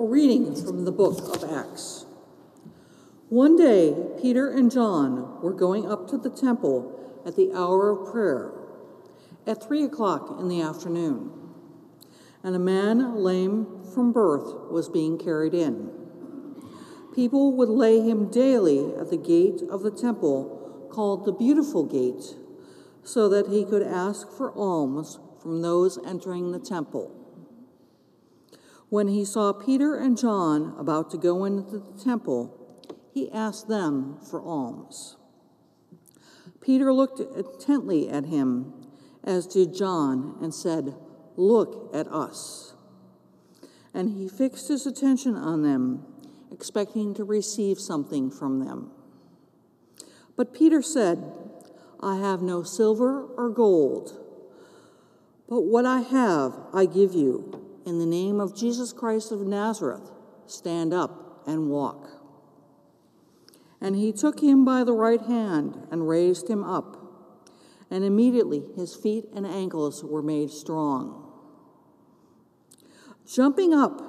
A reading from the book of Acts. One day, Peter and John were going up to the temple at the hour of prayer, at three o'clock in the afternoon. And a man lame from birth was being carried in. People would lay him daily at the gate of the temple, called the Beautiful Gate, so that he could ask for alms from those entering the temple. When he saw Peter and John about to go into the temple, he asked them for alms. Peter looked intently at him, as did John, and said, Look at us. And he fixed his attention on them, expecting to receive something from them. But Peter said, I have no silver or gold, but what I have I give you. In the name of Jesus Christ of Nazareth, stand up and walk. And he took him by the right hand and raised him up. And immediately his feet and ankles were made strong. Jumping up,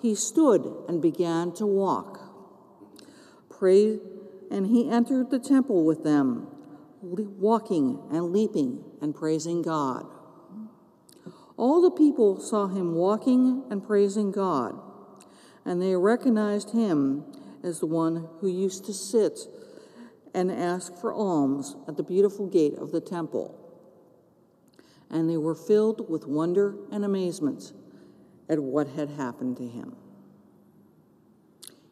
he stood and began to walk. Pray, and he entered the temple with them, walking and leaping and praising God. All the people saw him walking and praising God, and they recognized him as the one who used to sit and ask for alms at the beautiful gate of the temple. And they were filled with wonder and amazement at what had happened to him.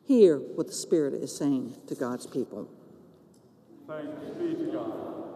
Hear what the Spirit is saying to God's people. Thanks be to God.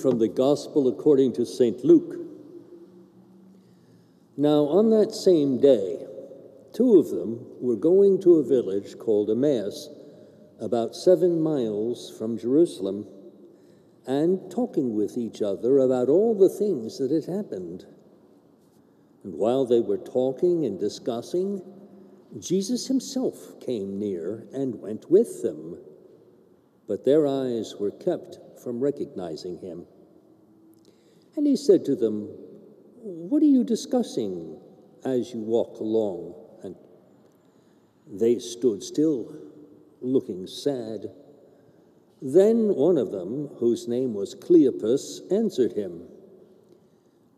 From the Gospel according to St. Luke. Now, on that same day, two of them were going to a village called Emmaus, about seven miles from Jerusalem, and talking with each other about all the things that had happened. And while they were talking and discussing, Jesus himself came near and went with them, but their eyes were kept from recognizing him. And he said to them, What are you discussing as you walk along? And they stood still, looking sad. Then one of them, whose name was Cleopas, answered him,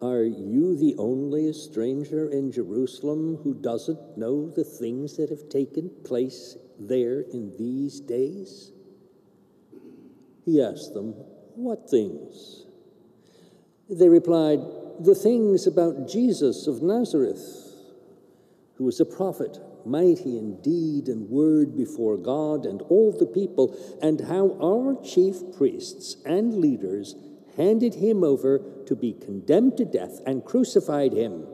Are you the only stranger in Jerusalem who doesn't know the things that have taken place there in these days? He asked them, What things? They replied, The things about Jesus of Nazareth, who was a prophet, mighty in deed and word before God and all the people, and how our chief priests and leaders handed him over to be condemned to death and crucified him.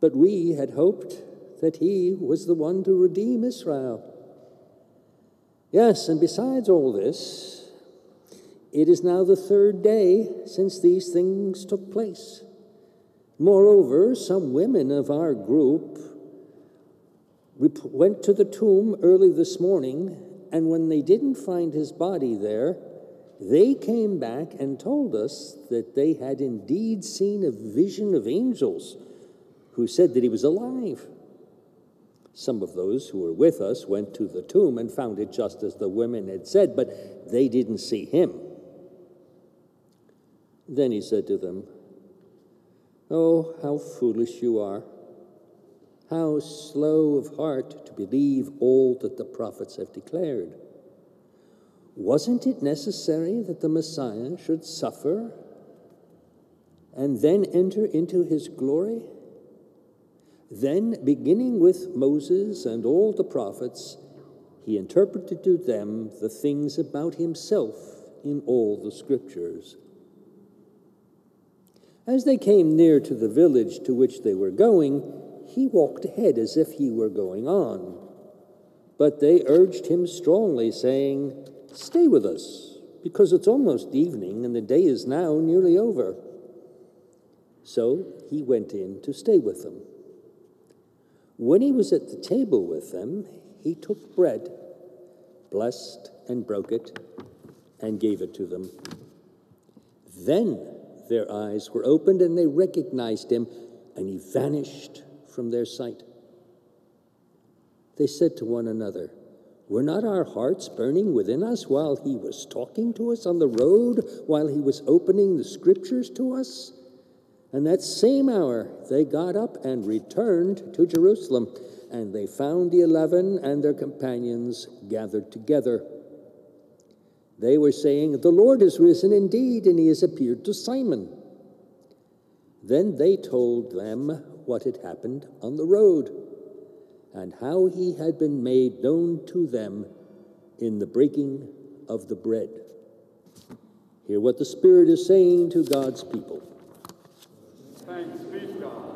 But we had hoped that he was the one to redeem Israel. Yes, and besides all this, it is now the third day since these things took place. Moreover, some women of our group went to the tomb early this morning, and when they didn't find his body there, they came back and told us that they had indeed seen a vision of angels who said that he was alive. Some of those who were with us went to the tomb and found it just as the women had said, but they didn't see him. Then he said to them, Oh, how foolish you are! How slow of heart to believe all that the prophets have declared. Wasn't it necessary that the Messiah should suffer and then enter into his glory? Then, beginning with Moses and all the prophets, he interpreted to them the things about himself in all the scriptures. As they came near to the village to which they were going, he walked ahead as if he were going on. But they urged him strongly, saying, Stay with us, because it's almost evening and the day is now nearly over. So he went in to stay with them. When he was at the table with them, he took bread, blessed and broke it, and gave it to them. Then their eyes were opened and they recognized him, and he vanished from their sight. They said to one another, Were not our hearts burning within us while he was talking to us on the road, while he was opening the scriptures to us? And that same hour they got up and returned to Jerusalem, and they found the eleven and their companions gathered together. They were saying, The Lord is risen indeed, and he has appeared to Simon. Then they told them what had happened on the road, and how he had been made known to them in the breaking of the bread. Hear what the Spirit is saying to God's people. Thanks be to God.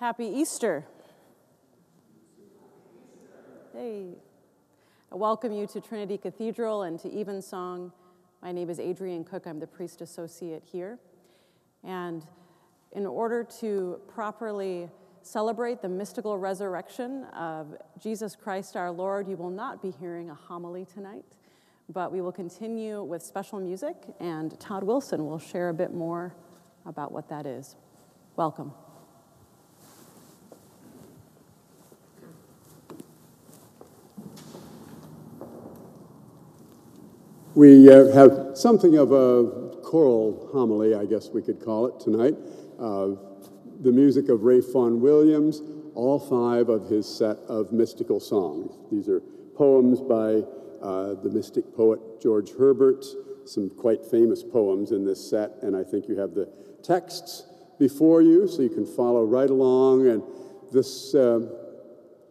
Happy Easter. Hey. I welcome you to Trinity Cathedral and to Evensong. My name is Adrienne Cook. I'm the priest associate here. And in order to properly celebrate the mystical resurrection of Jesus Christ our Lord, you will not be hearing a homily tonight, but we will continue with special music, and Todd Wilson will share a bit more about what that is. Welcome. We uh, have something of a choral homily, I guess we could call it tonight. Uh, the music of Ralph Vaughan Williams, all five of his set of mystical songs. These are poems by uh, the mystic poet George Herbert, some quite famous poems in this set, and I think you have the texts before you so you can follow right along. And this uh,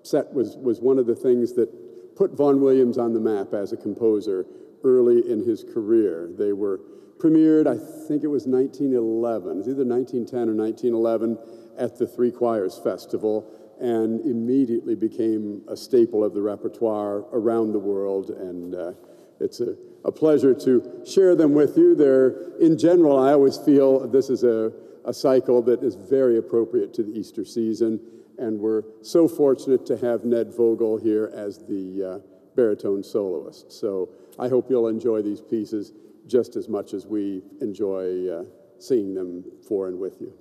set was, was one of the things that put Vaughan Williams on the map as a composer early in his career. They were premiered, I think it was 1911, it's either 1910 or 1911, at the Three Choirs Festival, and immediately became a staple of the repertoire around the world. And uh, it's a, a pleasure to share them with you. They're, in general, I always feel this is a, a cycle that is very appropriate to the Easter season. And we're so fortunate to have Ned Vogel here as the uh, baritone soloist. So I hope you'll enjoy these pieces just as much as we enjoy uh, singing them for and with you.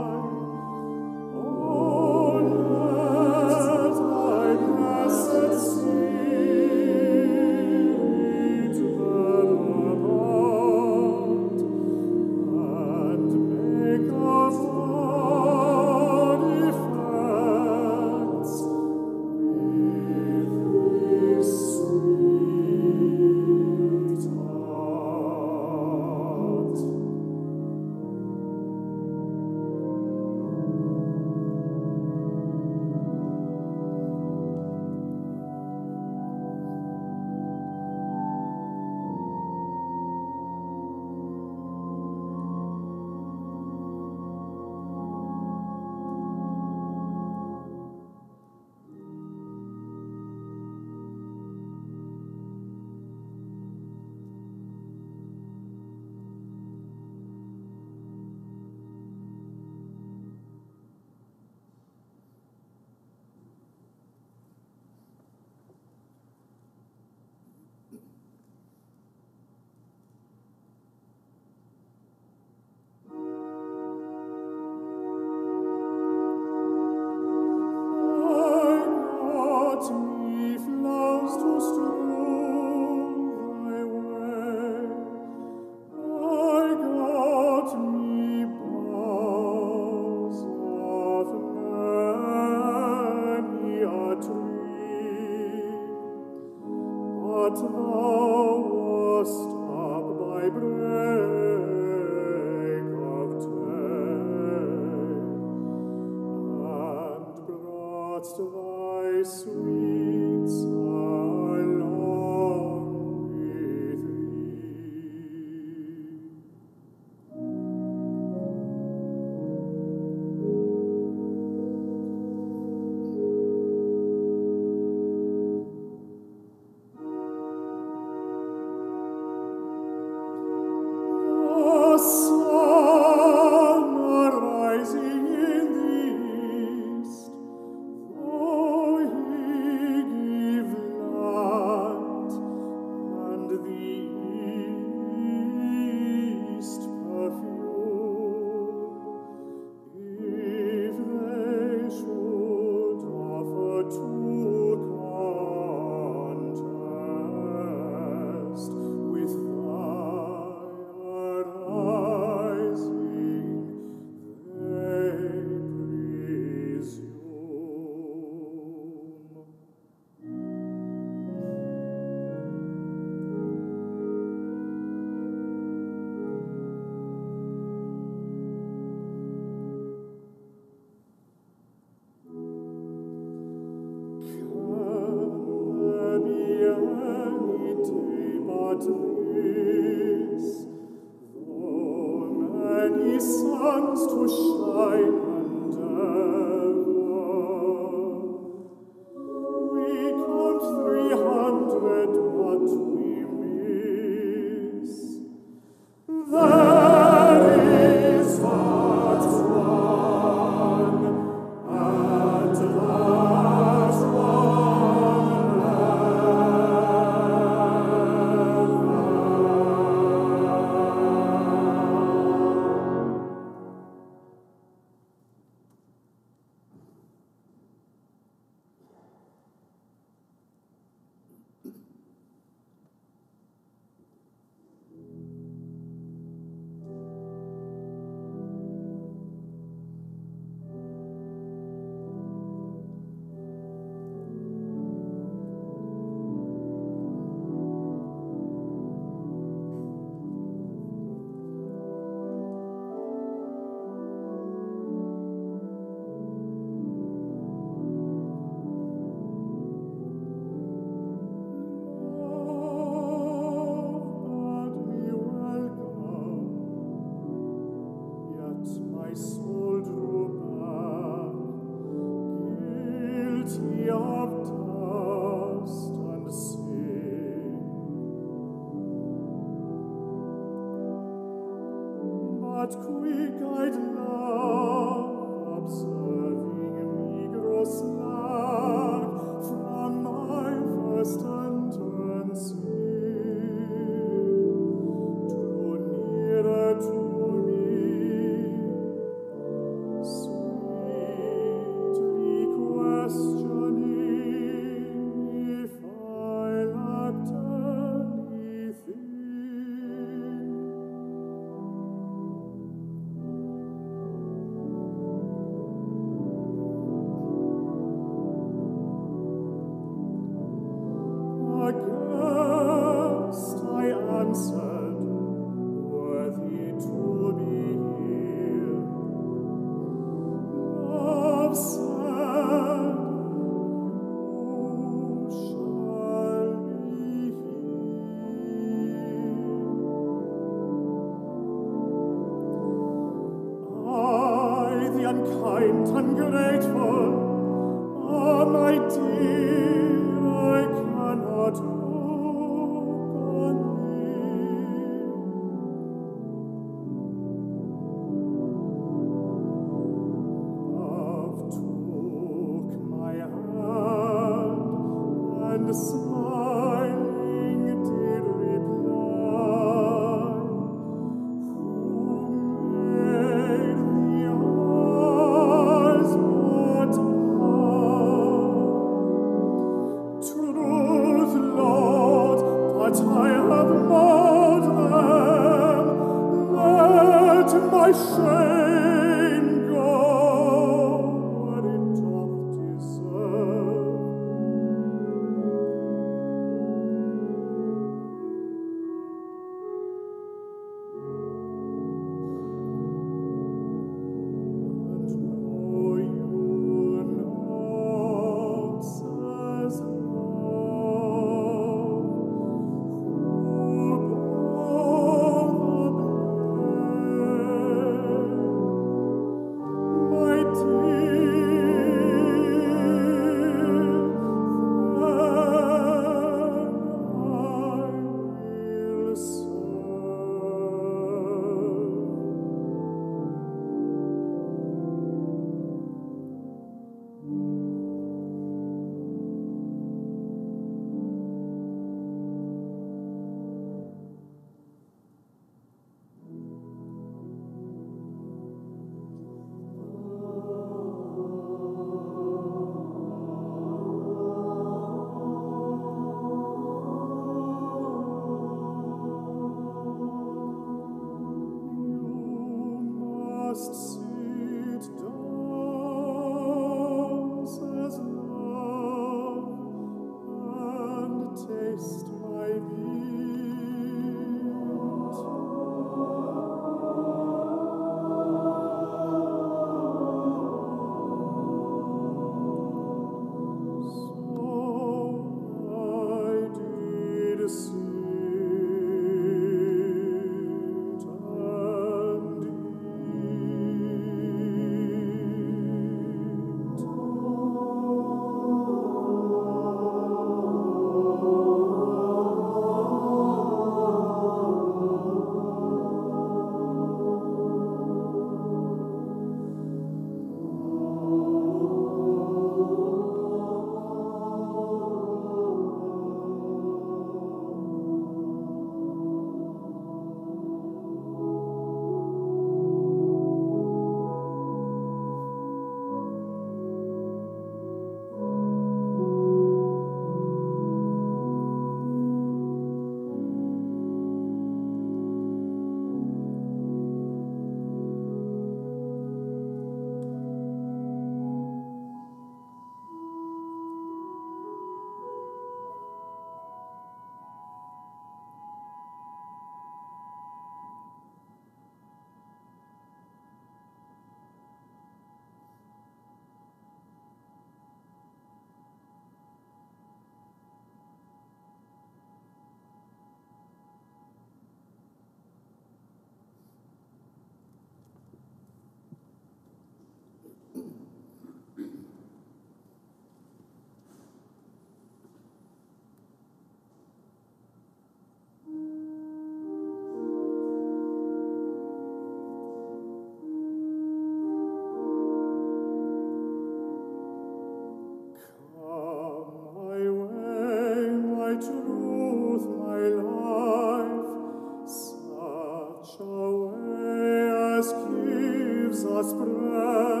spre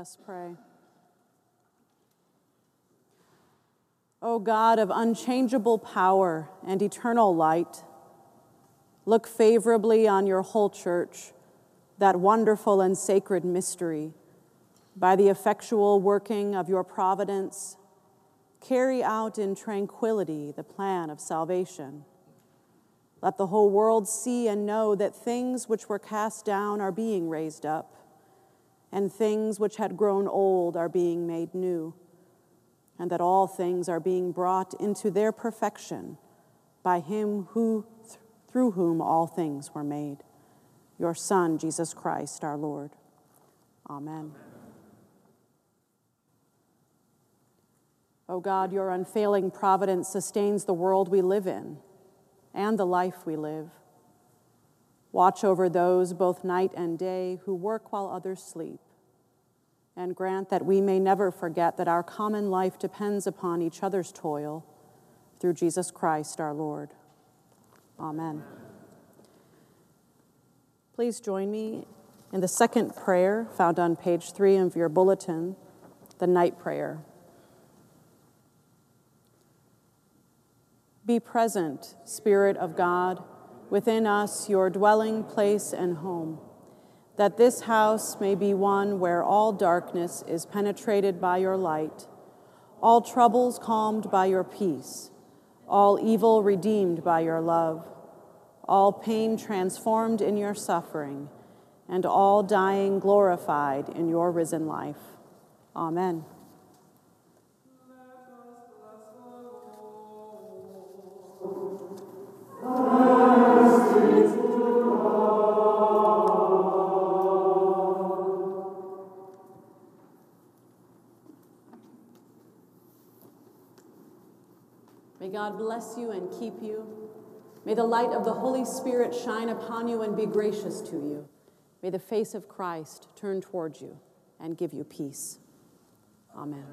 us pray. O God of unchangeable power and eternal light, look favorably on your whole church, that wonderful and sacred mystery. By the effectual working of your providence, carry out in tranquility the plan of salvation. Let the whole world see and know that things which were cast down are being raised up, and things which had grown old are being made new and that all things are being brought into their perfection by him who through whom all things were made. Your son Jesus Christ our Lord. Amen. O God your unfailing providence sustains the world we live in and the life we live watch over those both night and day who work while others sleep and grant that we may never forget that our common life depends upon each other's toil through Jesus Christ our Lord. Amen. Please join me in the second prayer found on page three of your bulletin, the night prayer. Be present, Spirit of God, within us, your dwelling place and home that this house may be one where all darkness is penetrated by your light, all troubles calmed by your peace, all evil redeemed by your love, all pain transformed in your suffering, and all dying glorified in your risen life. Amen. May God bless you and keep you. May the light of the Holy Spirit shine upon you and be gracious to you. May the face of Christ turn towards you and give you peace. Amen.